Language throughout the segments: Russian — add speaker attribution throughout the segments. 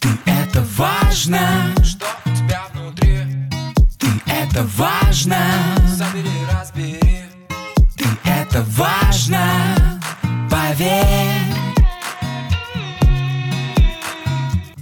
Speaker 1: Ты это важно,
Speaker 2: Что у тебя внутри?
Speaker 1: ты это важно,
Speaker 2: Забери, разбери
Speaker 1: ты это важно, поверь.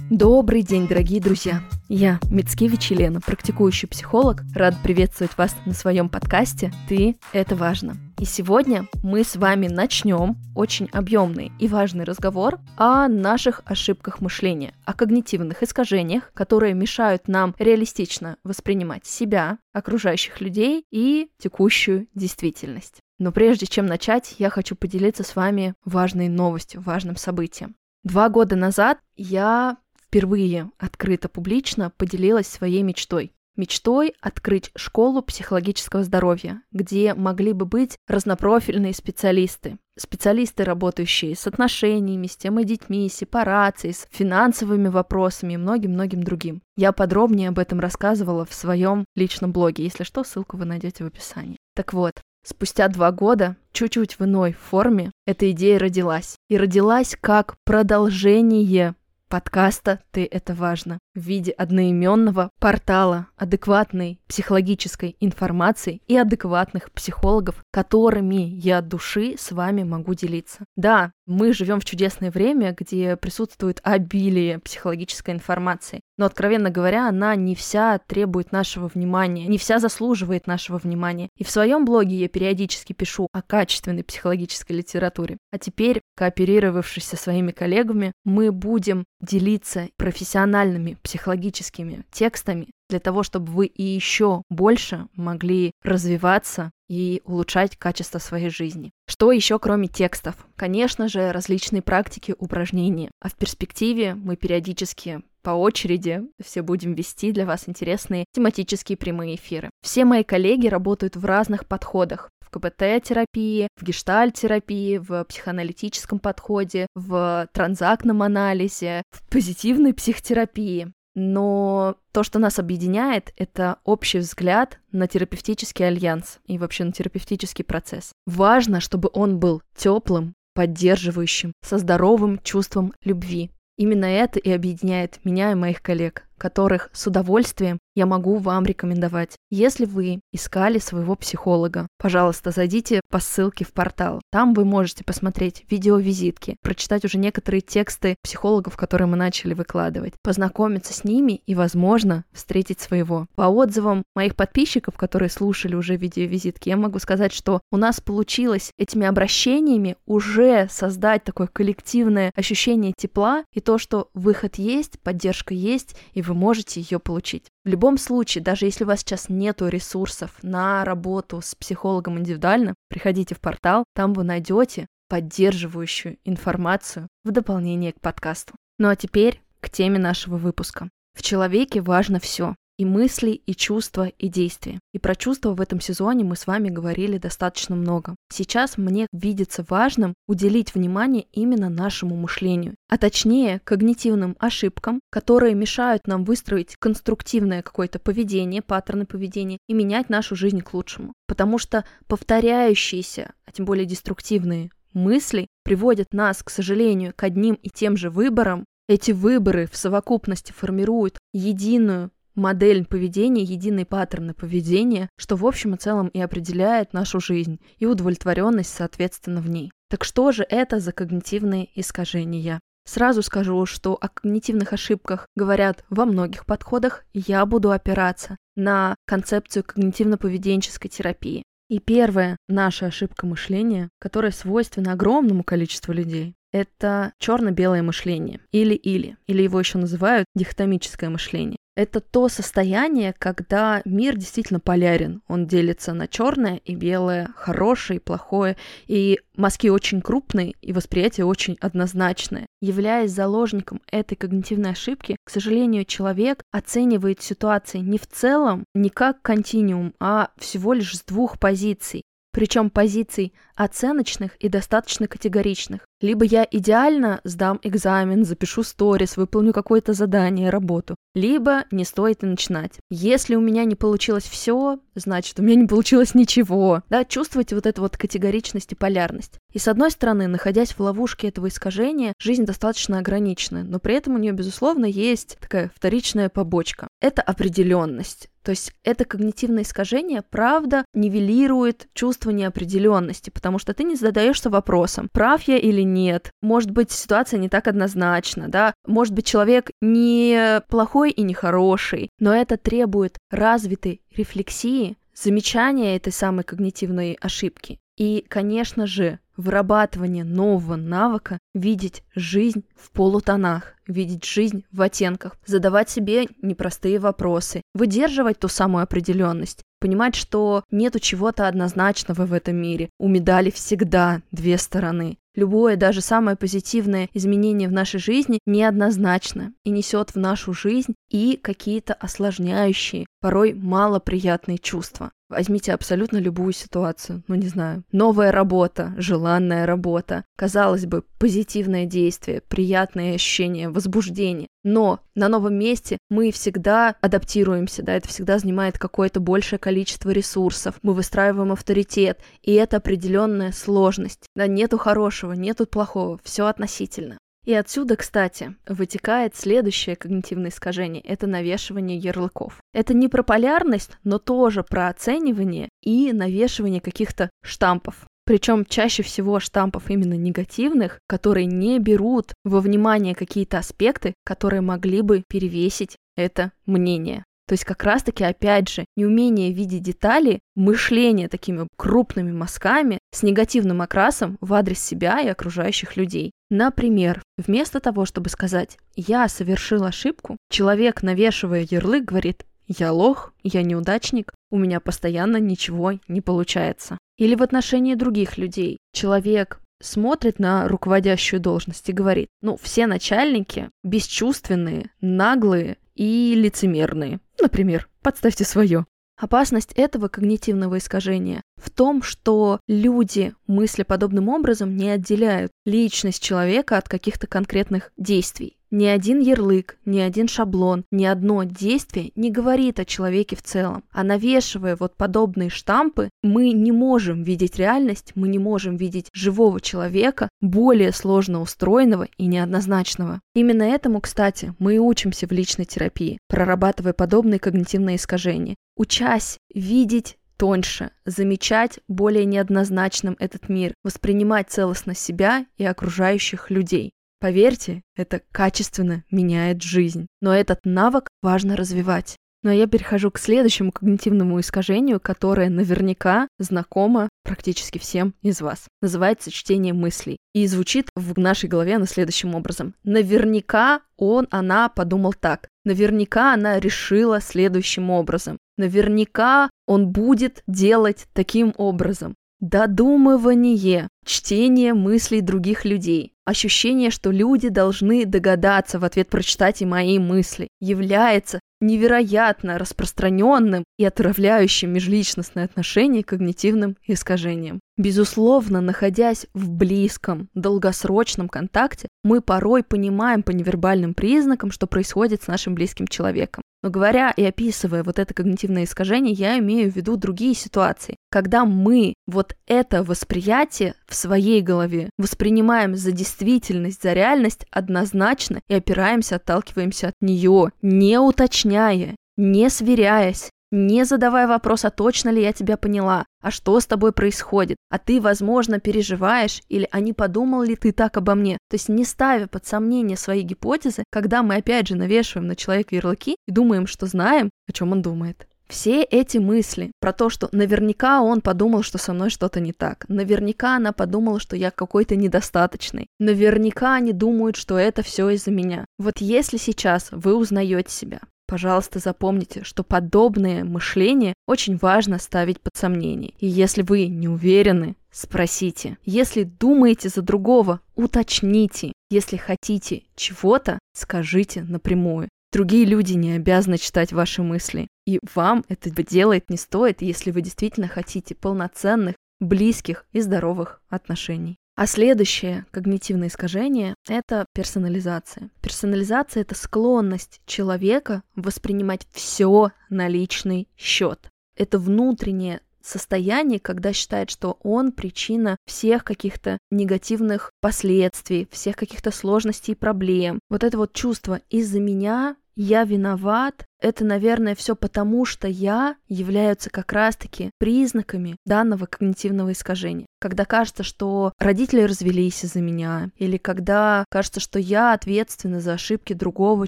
Speaker 3: Добрый день, дорогие друзья! Я, Мицкевич Елена, практикующий психолог, рад приветствовать вас на своем подкасте «Ты – это важно». И сегодня мы с вами начнем очень объемный и важный разговор о наших ошибках мышления, о когнитивных искажениях, которые мешают нам реалистично воспринимать себя, окружающих людей и текущую действительность. Но прежде чем начать, я хочу поделиться с вами важной новостью, важным событием. Два года назад я впервые открыто публично поделилась своей мечтой. Мечтой открыть школу психологического здоровья, где могли бы быть разнопрофильные специалисты. Специалисты, работающие с отношениями, с темой детьми, сепарацией, с финансовыми вопросами и многим-многим другим. Я подробнее об этом рассказывала в своем личном блоге. Если что, ссылку вы найдете в описании. Так вот, Спустя два года, чуть-чуть в иной форме, эта идея родилась. И родилась как продолжение подкаста «Ты – это важно» в виде одноименного портала адекватной психологической информации и адекватных психологов, которыми я от души с вами могу делиться. Да, мы живем в чудесное время, где присутствует обилие психологической информации, но, откровенно говоря, она не вся требует нашего внимания, не вся заслуживает нашего внимания. И в своем блоге я периодически пишу о качественной психологической литературе. А теперь, кооперировавшись со своими коллегами, мы будем делиться профессиональными психологическими текстами для того, чтобы вы и еще больше могли развиваться и улучшать качество своей жизни. Что еще кроме текстов? Конечно же, различные практики, упражнения. А в перспективе мы периодически по очереди все будем вести для вас интересные тематические прямые эфиры. Все мои коллеги работают в разных подходах в КБТ-терапии, в гештальт-терапии, в психоаналитическом подходе, в транзактном анализе, в позитивной психотерапии. Но то, что нас объединяет, это общий взгляд на терапевтический альянс и вообще на терапевтический процесс. Важно, чтобы он был теплым, поддерживающим, со здоровым чувством любви. Именно это и объединяет меня и моих коллег, которых с удовольствием я могу вам рекомендовать. Если вы искали своего психолога, пожалуйста, зайдите по ссылке в портал. Там вы можете посмотреть видеовизитки, прочитать уже некоторые тексты психологов, которые мы начали выкладывать, познакомиться с ними и, возможно, встретить своего. По отзывам моих подписчиков, которые слушали уже видеовизитки, я могу сказать, что у нас получилось этими обращениями уже создать такое коллективное ощущение тепла и то, что выход есть, поддержка есть, и вы можете ее получить. В любом случае, даже если у вас сейчас нету ресурсов на работу с психологом индивидуально, приходите в портал, там вы найдете поддерживающую информацию в дополнение к подкасту. Ну а теперь к теме нашего выпуска. В человеке важно все и мысли, и чувства, и действия. И про чувства в этом сезоне мы с вами говорили достаточно много. Сейчас мне видится важным уделить внимание именно нашему мышлению, а точнее когнитивным ошибкам, которые мешают нам выстроить конструктивное какое-то поведение, паттерны поведения и менять нашу жизнь к лучшему. Потому что повторяющиеся, а тем более деструктивные мысли приводят нас, к сожалению, к одним и тем же выборам, эти выборы в совокупности формируют единую модель поведения, единый паттерн поведения, что в общем и целом и определяет нашу жизнь и удовлетворенность, соответственно, в ней. Так что же это за когнитивные искажения? Сразу скажу, что о когнитивных ошибках говорят во многих подходах, я буду опираться на концепцию когнитивно-поведенческой терапии. И первая наша ошибка мышления, которая свойственна огромному количеству людей, это черно-белое мышление или-или, или его еще называют дихотомическое мышление. Это то состояние, когда мир действительно полярен. Он делится на черное и белое, хорошее и плохое. И мазки очень крупные, и восприятие очень однозначное. Являясь заложником этой когнитивной ошибки, к сожалению, человек оценивает ситуации не в целом, не как континуум, а всего лишь с двух позиций причем позиций оценочных и достаточно категоричных. Либо я идеально сдам экзамен, запишу сторис, выполню какое-то задание, работу, либо не стоит и начинать. Если у меня не получилось все, значит, у меня не получилось ничего. Да, чувствуйте вот эту вот категоричность и полярность. И с одной стороны, находясь в ловушке этого искажения, жизнь достаточно ограничена, но при этом у нее, безусловно, есть такая вторичная побочка. Это определенность. То есть это когнитивное искажение, правда, нивелирует чувство неопределенности, потому что ты не задаешься вопросом, прав я или нет. Может быть, ситуация не так однозначна, да? Может быть, человек не плохой и не хороший, но это требует развитой рефлексии, замечания этой самой когнитивной ошибки. И, конечно же, вырабатывание нового навыка видеть жизнь в полутонах, видеть жизнь в оттенках, задавать себе непростые вопросы, выдерживать ту самую определенность, понимать, что нету чего-то однозначного в этом мире. У медали всегда две стороны. Любое, даже самое позитивное изменение в нашей жизни неоднозначно и несет в нашу жизнь и какие-то осложняющие, порой малоприятные чувства. Возьмите абсолютно любую ситуацию, ну не знаю, новая работа, желанная работа, казалось бы, позитивное действие, приятные ощущения, возбуждение. Но на новом месте мы всегда адаптируемся, да, это всегда занимает какое-то большее количество ресурсов, мы выстраиваем авторитет, и это определенная сложность. Да, нету хорошего, нету плохого, все относительно. И отсюда, кстати, вытекает следующее когнитивное искажение – это навешивание ярлыков. Это не про полярность, но тоже про оценивание и навешивание каких-то штампов. Причем чаще всего штампов именно негативных, которые не берут во внимание какие-то аспекты, которые могли бы перевесить это мнение. То есть как раз-таки, опять же, неумение видеть детали, мышление такими крупными мазками с негативным окрасом в адрес себя и окружающих людей. Например, вместо того, чтобы сказать «я совершил ошибку», человек, навешивая ярлык, говорит «я лох, я неудачник, у меня постоянно ничего не получается». Или в отношении других людей. Человек смотрит на руководящую должность и говорит, ну, все начальники бесчувственные, наглые и лицемерные. Например, подставьте свое. Опасность этого когнитивного искажения в том, что люди, мысли подобным образом, не отделяют личность человека от каких-то конкретных действий. Ни один ярлык, ни один шаблон, ни одно действие не говорит о человеке в целом. А навешивая вот подобные штампы, мы не можем видеть реальность, мы не можем видеть живого человека, более сложно устроенного и неоднозначного. Именно этому, кстати, мы и учимся в личной терапии, прорабатывая подобные когнитивные искажения. Учась видеть тоньше, замечать более неоднозначным этот мир, воспринимать целостно себя и окружающих людей. Поверьте, это качественно меняет жизнь. Но этот навык важно развивать. Ну а я перехожу к следующему когнитивному искажению, которое наверняка знакомо практически всем из вас. Называется чтение мыслей. И звучит в нашей голове на следующим образом. Наверняка он, она подумал так. Наверняка она решила следующим образом. Наверняка он будет делать таким образом. Додумывание, чтение мыслей других людей, ощущение, что люди должны догадаться в ответ прочитать и мои мысли, является невероятно распространенным и отравляющим межличностные отношения когнитивным искажением. Безусловно, находясь в близком, долгосрочном контакте, мы порой понимаем по невербальным признакам, что происходит с нашим близким человеком. Но говоря и описывая вот это когнитивное искажение, я имею в виду другие ситуации, когда мы вот это восприятие в своей голове воспринимаем за действительность, за реальность однозначно и опираемся, отталкиваемся от нее, не уточняя, не сверяясь, не задавая вопрос, а точно ли я тебя поняла, а что с тобой происходит, а ты, возможно, переживаешь, или а не подумал ли ты так обо мне. То есть не ставя под сомнение свои гипотезы, когда мы опять же навешиваем на человека ярлыки и думаем, что знаем, о чем он думает. Все эти мысли про то, что наверняка он подумал, что со мной что-то не так, наверняка она подумала, что я какой-то недостаточный, наверняка они думают, что это все из-за меня. Вот если сейчас вы узнаете себя, Пожалуйста, запомните, что подобное мышление очень важно ставить под сомнение. И если вы не уверены, спросите. Если думаете за другого, уточните. Если хотите чего-то, скажите напрямую. Другие люди не обязаны читать ваши мысли. И вам это делать не стоит, если вы действительно хотите полноценных, близких и здоровых отношений. А следующее когнитивное искажение — это персонализация. Персонализация — это склонность человека воспринимать все на личный счет. Это внутреннее состояние, когда считает, что он причина всех каких-то негативных последствий, всех каких-то сложностей и проблем. Вот это вот чувство из-за меня я виноват, это, наверное, все потому, что я являются как раз-таки признаками данного когнитивного искажения. Когда кажется, что родители развелись из-за меня, или когда кажется, что я ответственна за ошибки другого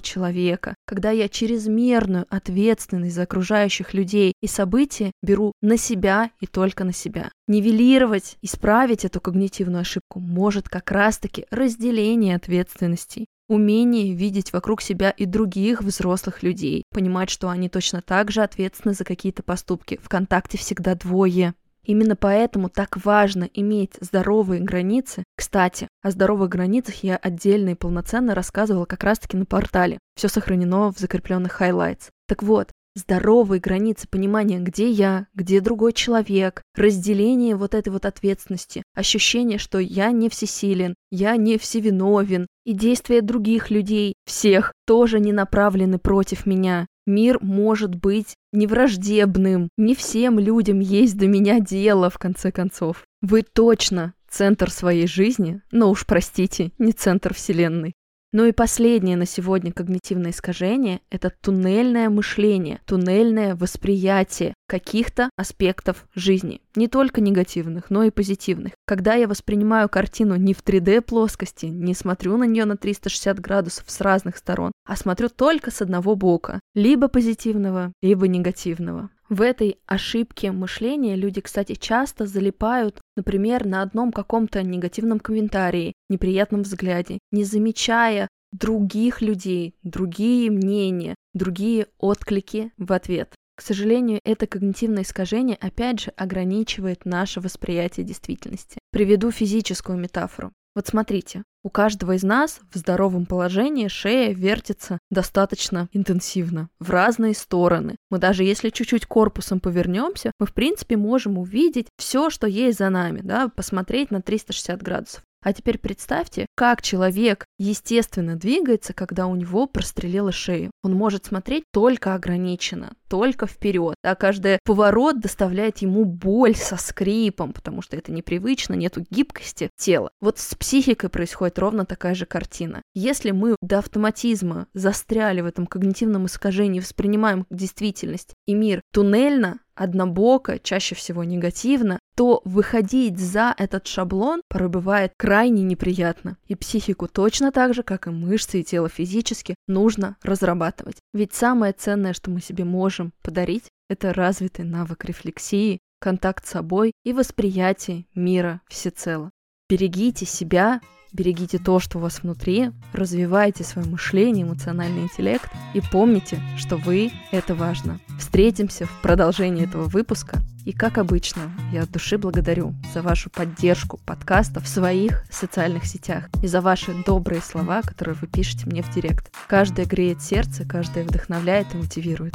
Speaker 3: человека, когда я чрезмерную ответственность за окружающих людей и события беру на себя и только на себя. Нивелировать, исправить эту когнитивную ошибку может как раз-таки разделение ответственностей умение видеть вокруг себя и других взрослых людей, понимать, что они точно так же ответственны за какие-то поступки. В контакте всегда двое. Именно поэтому так важно иметь здоровые границы. Кстати, о здоровых границах я отдельно и полноценно рассказывала как раз-таки на портале. Все сохранено в закрепленных highlights. Так вот, здоровые границы понимания, где я, где другой человек, разделение вот этой вот ответственности, ощущение, что я не всесилен, я не всевиновен, и действия других людей, всех, тоже не направлены против меня. Мир может быть невраждебным, не всем людям есть до меня дело, в конце концов. Вы точно центр своей жизни, но уж простите, не центр Вселенной. Ну и последнее на сегодня когнитивное искажение – это туннельное мышление, туннельное восприятие каких-то аспектов жизни. Не только негативных, но и позитивных. Когда я воспринимаю картину не в 3D плоскости, не смотрю на нее на 360 градусов с разных сторон, а смотрю только с одного бока, либо позитивного, либо негативного. В этой ошибке мышления люди, кстати, часто залипают, например, на одном каком-то негативном комментарии, неприятном взгляде, не замечая других людей, другие мнения, другие отклики в ответ. К сожалению, это когнитивное искажение опять же ограничивает наше восприятие действительности. Приведу физическую метафору. Вот смотрите, у каждого из нас в здоровом положении шея вертится достаточно интенсивно, в разные стороны. Мы даже если чуть-чуть корпусом повернемся, мы в принципе можем увидеть все, что есть за нами, да, посмотреть на 360 градусов. А теперь представьте, как человек естественно двигается, когда у него прострелила шею. Он может смотреть только ограниченно, только вперед. А каждый поворот доставляет ему боль со скрипом, потому что это непривычно, нету гибкости тела. Вот с психикой происходит ровно такая же картина. Если мы до автоматизма застряли в этом когнитивном искажении, воспринимаем действительность и мир туннельно, однобоко, чаще всего негативно, то выходить за этот шаблон порой бывает крайне неприятно. И психику точно так же, как и мышцы и тело физически, нужно разрабатывать. Ведь самое ценное, что мы себе можем подарить, это развитый навык рефлексии, контакт с собой и восприятие мира всецело. Берегите себя берегите то, что у вас внутри, развивайте свое мышление, эмоциональный интеллект и помните, что вы — это важно. Встретимся в продолжении этого выпуска. И как обычно, я от души благодарю за вашу поддержку подкаста в своих социальных сетях и за ваши добрые слова, которые вы пишете мне в директ. Каждая греет сердце, каждая вдохновляет и мотивирует.